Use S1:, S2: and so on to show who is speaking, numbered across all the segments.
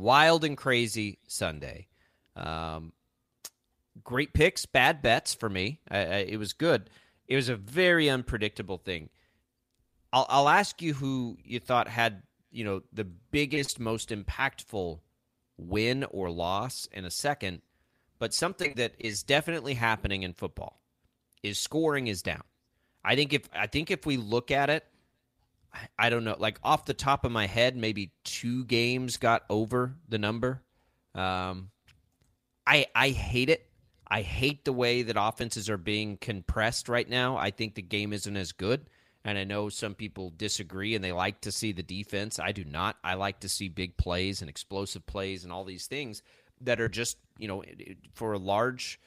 S1: Wild and crazy Sunday. Um, great picks, bad bets for me. I, I, it was good. It was a very unpredictable thing. I'll, I'll ask you who you thought had you know the biggest, most impactful win or loss in a second. But something that is definitely happening in football is scoring is down. I think if I think if we look at it, I don't know, like off the top of my head, maybe two games got over the number. Um, I I hate it. I hate the way that offenses are being compressed right now. I think the game isn't as good. And I know some people disagree and they like to see the defense. I do not. I like to see big plays and explosive plays and all these things that are just, you know, for a large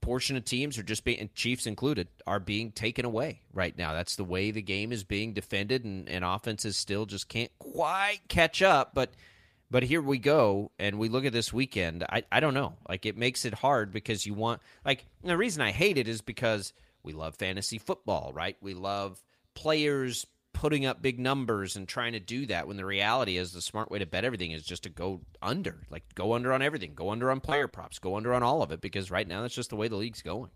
S1: portion of teams are just being, Chiefs included, are being taken away right now. That's the way the game is being defended, and, and offenses still just can't quite catch up. But but here we go, and we look at this weekend. I, I don't know. Like, it makes it hard because you want, like, the reason I hate it is because we love fantasy football, right? We love players putting up big numbers and trying to do that when the reality is the smart way to bet everything is just to go under. Like, go under on everything, go under on player props, go under on all of it because right now that's just the way the league's going.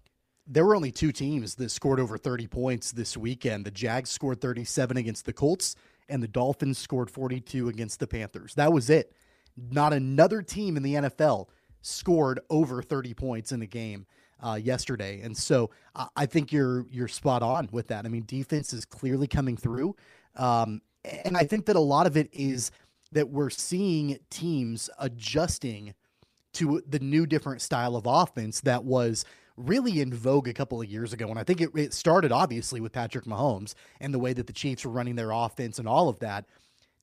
S2: There were only two teams that scored over 30 points this weekend. The Jags scored 37 against the Colts and the Dolphins scored 42 against the Panthers. That was it. Not another team in the NFL scored over 30 points in the game uh, yesterday, and so I think you're you're spot on with that. I mean, defense is clearly coming through, um, and I think that a lot of it is that we're seeing teams adjusting to the new different style of offense that was really in vogue a couple of years ago. And I think it, it started obviously with Patrick Mahomes and the way that the Chiefs were running their offense and all of that.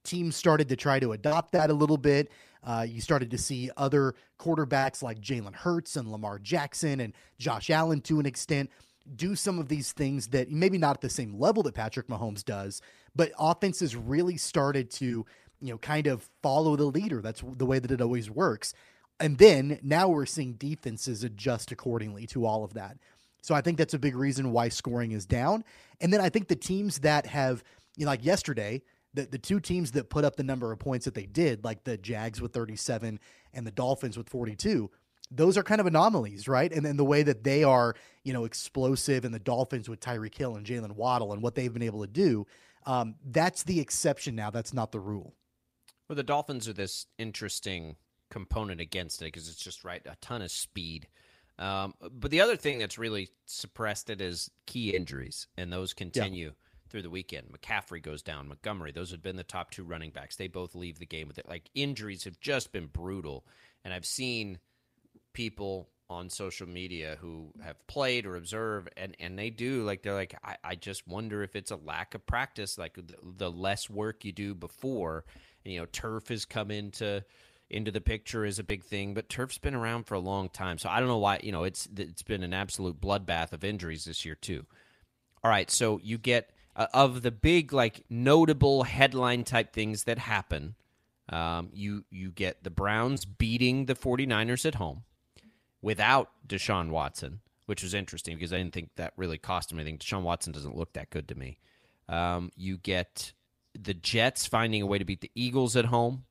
S2: Teams started to try to adopt that a little bit. Uh, you started to see other quarterbacks like Jalen Hurts and Lamar Jackson and Josh Allen to an extent do some of these things that maybe not at the same level that Patrick Mahomes does, but offenses really started to, you know, kind of follow the leader. That's the way that it always works. And then now we're seeing defenses adjust accordingly to all of that. So I think that's a big reason why scoring is down. And then I think the teams that have, you know, like yesterday, the, the two teams that put up the number of points that they did, like the Jags with 37 and the Dolphins with 42, those are kind of anomalies, right? And then the way that they are, you know, explosive and the Dolphins with Tyreek Hill and Jalen Waddle and what they've been able to do, um, that's the exception now. That's not the rule.
S1: Well, the Dolphins are this interesting component against it because it's just right a ton of speed. Um, but the other thing that's really suppressed it is key injuries, and those continue yeah. Through the weekend. McCaffrey goes down, Montgomery. Those have been the top two running backs. They both leave the game with it. Like injuries have just been brutal, and I've seen people on social media who have played or observed and, and they do like they're like I, I just wonder if it's a lack of practice like the, the less work you do before and, you know turf has come into into the picture is a big thing, but turf's been around for a long time. So I don't know why, you know, it's it's been an absolute bloodbath of injuries this year too. All right, so you get uh, of the big like notable headline type things that happen, um, you you get the Browns beating the 49ers at home without Deshaun Watson, which was interesting because I didn't think that really cost him anything. Deshaun Watson doesn't look that good to me. Um, you get the Jets finding a way to beat the Eagles at home.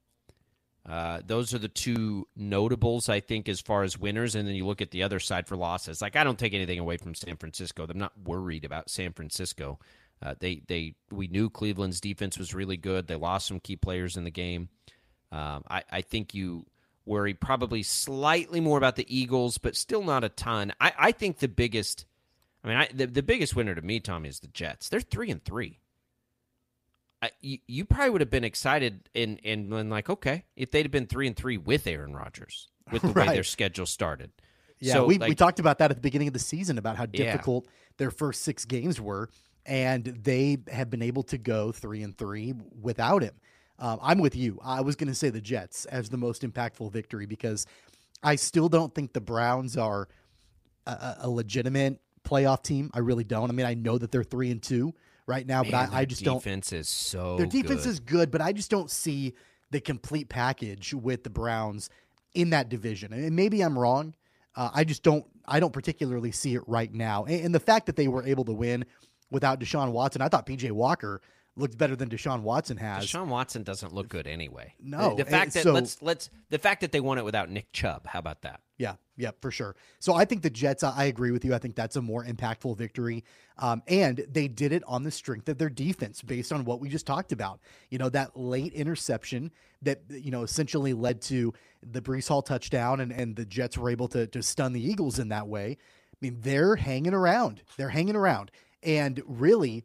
S1: Uh, those are the two notables, I think, as far as winners. And then you look at the other side for losses. Like I don't take anything away from San Francisco. I'm not worried about San Francisco. Uh, they they we knew Cleveland's defense was really good. They lost some key players in the game. Um, I, I think you worry probably slightly more about the Eagles, but still not a ton. I, I think the biggest, I mean, I, the, the biggest winner to me, Tommy, is the Jets. They're three and three. I, you, you probably would have been excited and and been like, okay, if they'd have been three and three with Aaron Rodgers, with the way their schedule started.
S2: Yeah,
S1: So,
S2: we,
S1: like,
S2: we talked about that at the beginning of the season about how
S1: Yeah.
S2: difficult their first six games were, and they have been able to go three and three without him. Um, I'm with you. I was going to say the Jets as the most impactful victory because I still don't think the Browns are a- a, legitimate playoff team. I really don't. I mean, I know that they're three and two right now,
S1: man,
S2: but I, I just don't.
S1: Defense is so.
S2: Their defense
S1: good.
S2: is good, but I just don't see the complete package with the Browns in that division. And maybe I'm wrong. Uh, I just don't. I don't particularly see it right now. And, and the fact that they were able to win without Deshaun Watson, I thought PJ Walker looked better than Deshaun Watson has.
S1: Deshaun Watson doesn't look good anyway.
S2: No,
S1: the, the fact that
S2: so-
S1: let's let's the fact that they won it without Nick Chubb. How about that?
S2: Yeah, yeah, for sure. So I think the Jets, I I agree with you. I think that's a more impactful victory. Um, and they did it on the strength of their defense based on what we just talked about. You know, that late interception that, you know, essentially led to the Breece Hall touchdown and, and the Jets were able to, to stun the Eagles in that way. I mean, they're hanging around. They're hanging around. And really,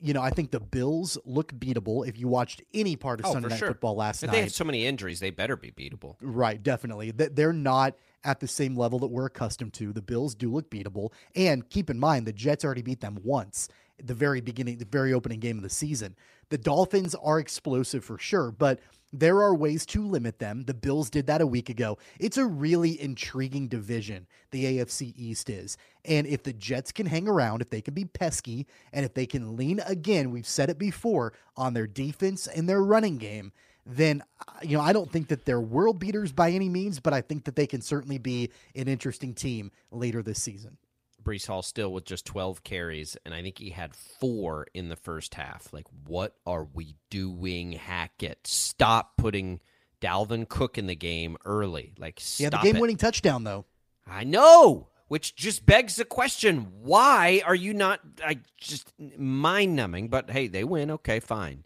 S2: you know, I think the Bills look beatable if you watched any part of
S1: Oh,
S2: Sunday Night
S1: sure.
S2: Football last
S1: If
S2: night.
S1: they have so many injuries, they better be beatable.
S2: Right, definitely. They're not at the same level that we're accustomed to. The Bills do look beatable, and keep in mind the Jets already beat them once the very beginning, the very opening game of the season. The Dolphins are explosive for sure, but there are ways to limit them. The Bills did that a week ago. It's a really intriguing division, the AFC East is. And if the Jets can hang around, if they can be pesky, and if they can lean again, we've said it before, on their defense and their running game, then uh, you know I don't think that they're world beaters by any means, but I think that they can certainly be an interesting team later this season.
S1: Breece Hall still with just 12 carries, and I think he had four in the first half. Like, what are we doing, Hackett? Stop putting Dalvin Cook in the game early. Like,
S2: Yeah, the game-winning touchdown though.
S1: I know, which just begs the question: Why are you not? I just mind numbing. But hey, they win. Okay, fine.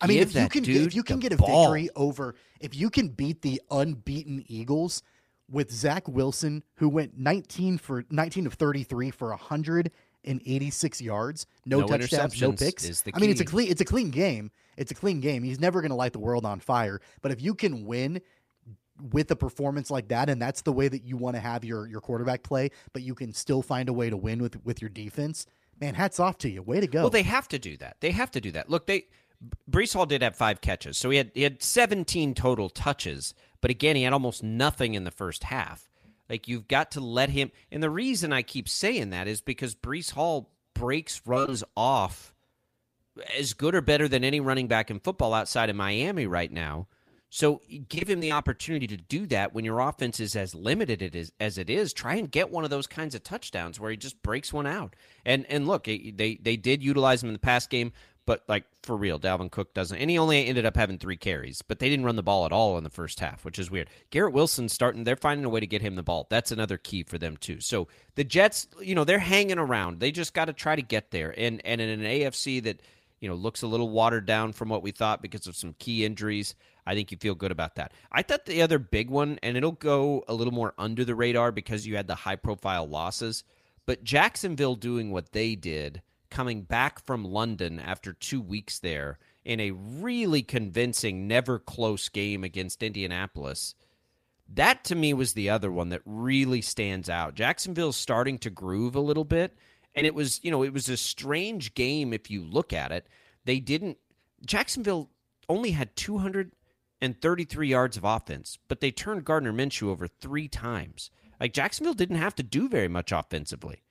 S2: I mean, if you can if you can get a
S1: ball.
S2: victory over, if you can beat the unbeaten Eagles with Zach Wilson, who went 19 for 19 of 33 for 186 yards, no,
S1: No
S2: touchdowns, no picks. I mean, it's a clean, it's a clean game. It's a clean game. He's never going to light the world on fire. But if you can win with a performance like that, and that's the way that you want to have your your quarterback play, but you can still find a way to win with with your defense. Man, hats off to you. Way to go.
S1: Well, they have to do that. They have to do that. Look, they Breece Hall did have five catches, so he had he had 17 total touches. But again, he had almost nothing in the first half. Like you've got to let him. And the reason I keep saying that is because Brees Hall breaks runs off as good or better than any running back in football outside of Miami right now. So give him the opportunity to do that when your offense is as limited it is, as it is. Try and get one of those kinds of touchdowns where he just breaks one out. And and look, they they did utilize him in the past game, but like for real, Dalvin Cook doesn't. And he only ended up having three carries, but they didn't run the ball at all in the first half, which is weird. Garrett Wilson starting, they're finding a way to get him the ball. That's another key for them too. So the Jets, you know, they're hanging around. They just got to try to get there. And and in an AFC that you know looks a little watered down from what we thought because of some key injuries. I think you feel good about that. I thought the other big one, and it'll go a little more under the radar because you had the high profile losses, but Jacksonville doing what they did, coming back from London after two weeks there in a really convincing, never close game against Indianapolis. That to me was the other one that really stands out. Jacksonville's starting to groove a little bit, and it was, you know, it was a strange game if you look at it. They didn't Jacksonville only had 233 yards of offense, but they turned Gardner Minshew over 3 times. Like Jacksonville didn't have to do very much offensively.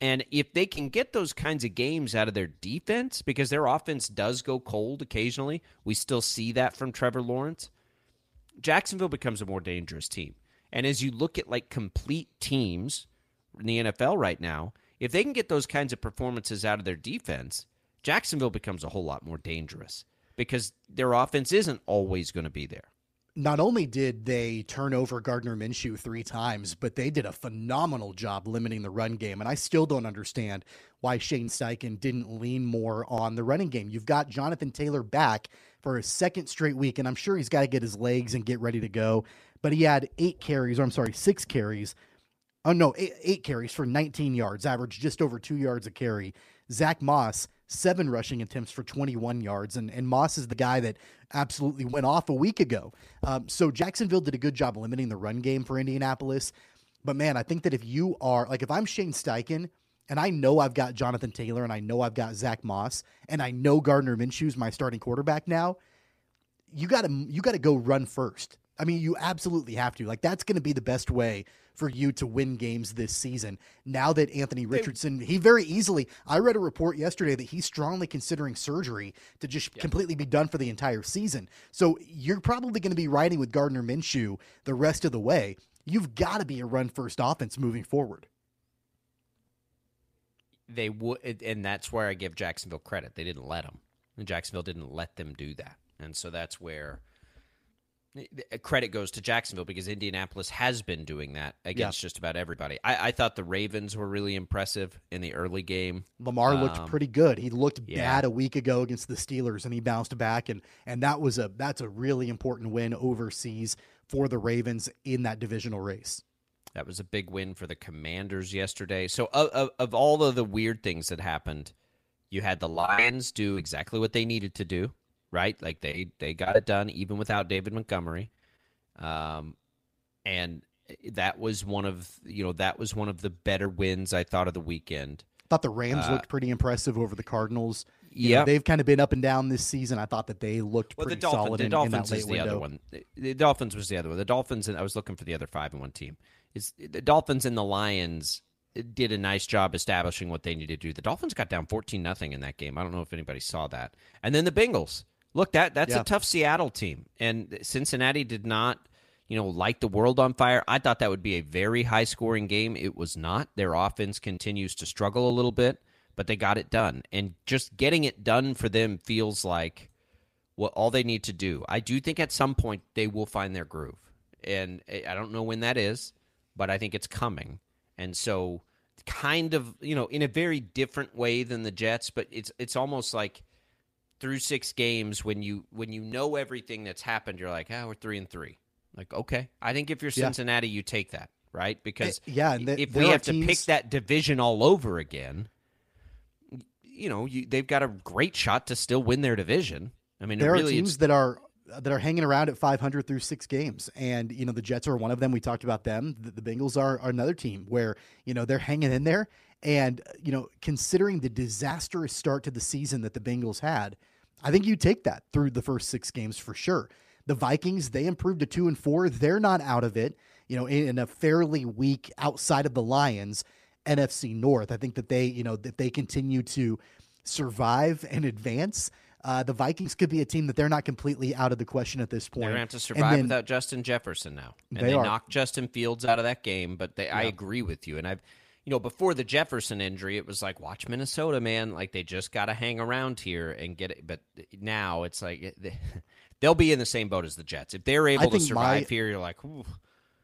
S1: And if they can get those kinds of games out of their defense, because their offense does go cold occasionally, we still see that from Trevor Lawrence. Jacksonville becomes a more dangerous team. And as you look at like complete teams in the NFL right now, if they can get those kinds of performances out of their defense, Jacksonville becomes a whole lot more dangerous because their offense isn't always going to be there.
S2: Not only did they turn over Gardner Minshew three times, but they did a phenomenal job limiting the run game. And I still don't understand why Shane Steichen didn't lean more on the running game. You've got Jonathan Taylor back for a second straight week, and I'm sure he's got to get his legs and get ready to go. But he had eight carries, or I'm sorry, six carries. Oh, no, eight, eight carries for 19 yards, average just over two yards a carry. Zach Moss seven rushing attempts for 21 yards. And, and Moss is the guy that absolutely went off a week ago. Um, so Jacksonville did a good job limiting the run game for Indianapolis. But man, I think that if you are like, if I'm Shane Steichen and I know I've got Jonathan Taylor and I know I've got Zach Moss and I know Gardner Minshew's my starting quarterback now, you got to you got to go run first. I mean, you absolutely have to. Like that's going to be the best way for you to win games this season. Now that Anthony Richardson, he very easily, I read a report yesterday that he's strongly considering surgery to just yeah. completely be done for the entire season. So you're probably going to be riding with Gardner Minshew the rest of the way. You've got to be a run first offense moving forward.
S1: They would, and that's where I give Jacksonville credit. They didn't let them. Jacksonville didn't let them do that, and so that's where credit goes to Jacksonville because Indianapolis has been doing that against yeah. just about everybody. I, I, thought the Ravens were really impressive in the early game.
S2: Lamar um, looked pretty good. He looked yeah. bad a week ago against the Steelers, and he bounced back, and and that was a that's a really important win overseas for the Ravens in that divisional race.
S1: That was a big win for the Commanders yesterday. So of, of, of all of the weird things that happened, you had the Lions do exactly what they needed to do right? Like they they got it done even without David Montgomery, um, and that was one of you know that was one of the better wins I thought of the weekend.
S2: I thought the Rams uh, looked pretty impressive over the Cardinals. Yeah, they've kind of been up and down this season. I thought that they looked
S1: well,
S2: pretty
S1: the Dolphins,
S2: solid.
S1: The
S2: in,
S1: Dolphins
S2: in
S1: is the
S2: window.
S1: other one. The Dolphins was the other one. The Dolphins, and I was looking for the other five and one team. Is the Dolphins and the Lions did a nice job establishing what they needed to do. The Dolphins got down fourteen nothing in that game. I don't know if anybody saw that. And then the Bengals look that that's yeah. a tough Seattle team, and Cincinnati did not, you know, light the world on fire. I thought that would be a very high scoring game. It was not. Their offense continues to struggle a little bit, but they got it done, and just getting it done for them feels like what all they need to do. I do think at some point they will find their groove, and I don't know when that is, but I think it's coming, and so kind of you know in a very different way than the Jets, but it's it's almost like through six games when you when you know everything that's happened, you're like, ah, oh, we're three and three. Like, okay, I think if you're Cincinnati, yeah. you take that, right? Because
S2: eh, yeah,
S1: the, if we have teams... to pick that division all over again, you know, you, they've got a great shot to still win their division. I mean,
S2: there
S1: really,
S2: are teams that are that are hanging around at 500 through six games, and you know the Jets are one of them. We talked about them. The, the Bengals are, are another team where you know they're hanging in there, and you know considering the disastrous start to the season that the Bengals had I think you take that through the first six games for sure. The Vikings, they improved to two and four. They're not out of it, you know, in, in a fairly weak outside of the Lions NFC North. I think that they, you know, that they continue to survive and advance. Uh, the Vikings could be a team that they're not completely out of the question at this point.
S1: They're going to have to survive then, without Justin Jefferson now. And they, they knocked Justin Fields out of that game, but they, yeah. I agree with you. And I've you know, before the Jefferson injury, it was like, watch Minnesota, man. Like they just got to hang around here and get it. But now it's like they'll be in the same boat as the Jets if they're able to survive my, here. You're like, Ooh.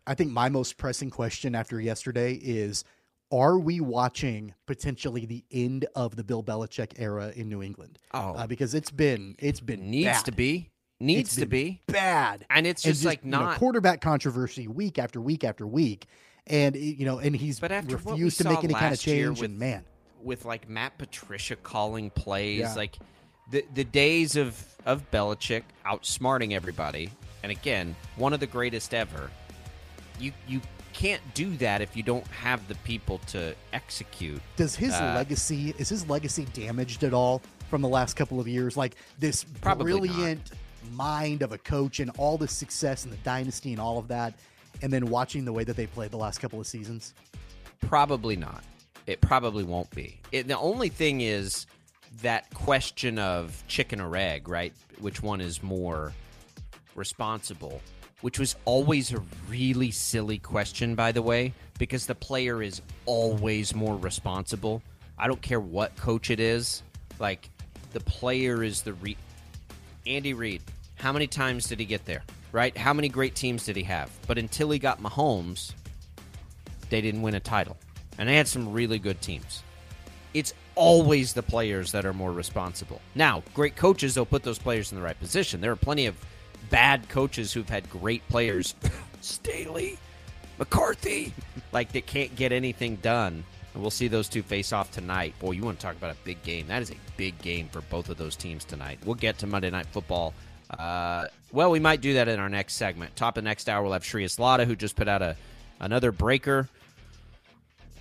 S2: I think my most pressing question after yesterday is: Are we watching potentially the end of the Bill Belichick era in New England?
S1: Oh,
S2: uh, because it's been it's been
S1: needs
S2: bad.
S1: to be needs to be
S2: bad,
S1: and it's just, just like not
S2: you know, quarterback controversy week after week after week and you know, and he's but after refused to make any kind of change.
S1: With,
S2: and man,
S1: with like Matt Patricia calling plays, yeah. like the the days of of Belichick outsmarting everybody, and again, one of the greatest ever. You you can't do that if you don't have the people to execute.
S2: Does his uh, legacy is his legacy damaged at all from the last couple of years? Like this brilliant
S1: not.
S2: mind of a coach and all the success and the dynasty and all of that and then watching the way that they played the last couple of seasons?
S1: Probably not. It probably won't be. It, the only thing is that question of chicken or egg, right? Which one is more responsible? Which was always a really silly question, by the way, because the player is always more responsible. I don't care what coach it is. Like, the player is the re. Andy Reid, how many times did he get there? Right? How many great teams did he have? But until he got Mahomes, they didn't win a title. And they had some really good teams. It's always the players that are more responsible. Now, great coaches, they'll put those players in the right position. There are plenty of bad coaches who've had great players. Staley, McCarthy, like that can't get anything done. And we'll see those two face off tonight. Boy, you want to talk about a big game. That is a big game for both of those teams tonight. We'll get to Monday Night Football. Uh, well, we might do that in our next segment. Top of the next hour, we'll have Shreyas Laddha, who just put out a another breaker.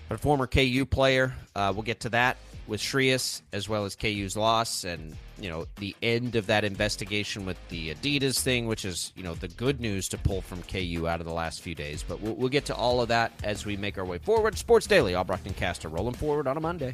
S1: A former KU player. Uh, we'll get to that with Shreyas as well as KU's loss and you know the end of that investigation with the Adidas thing, which is you know the good news to pull from KU out of the last few days. But we'll, we'll get to all of that as we make our way forward. Sports Daily, Albrecht and Caster rolling forward on a Monday.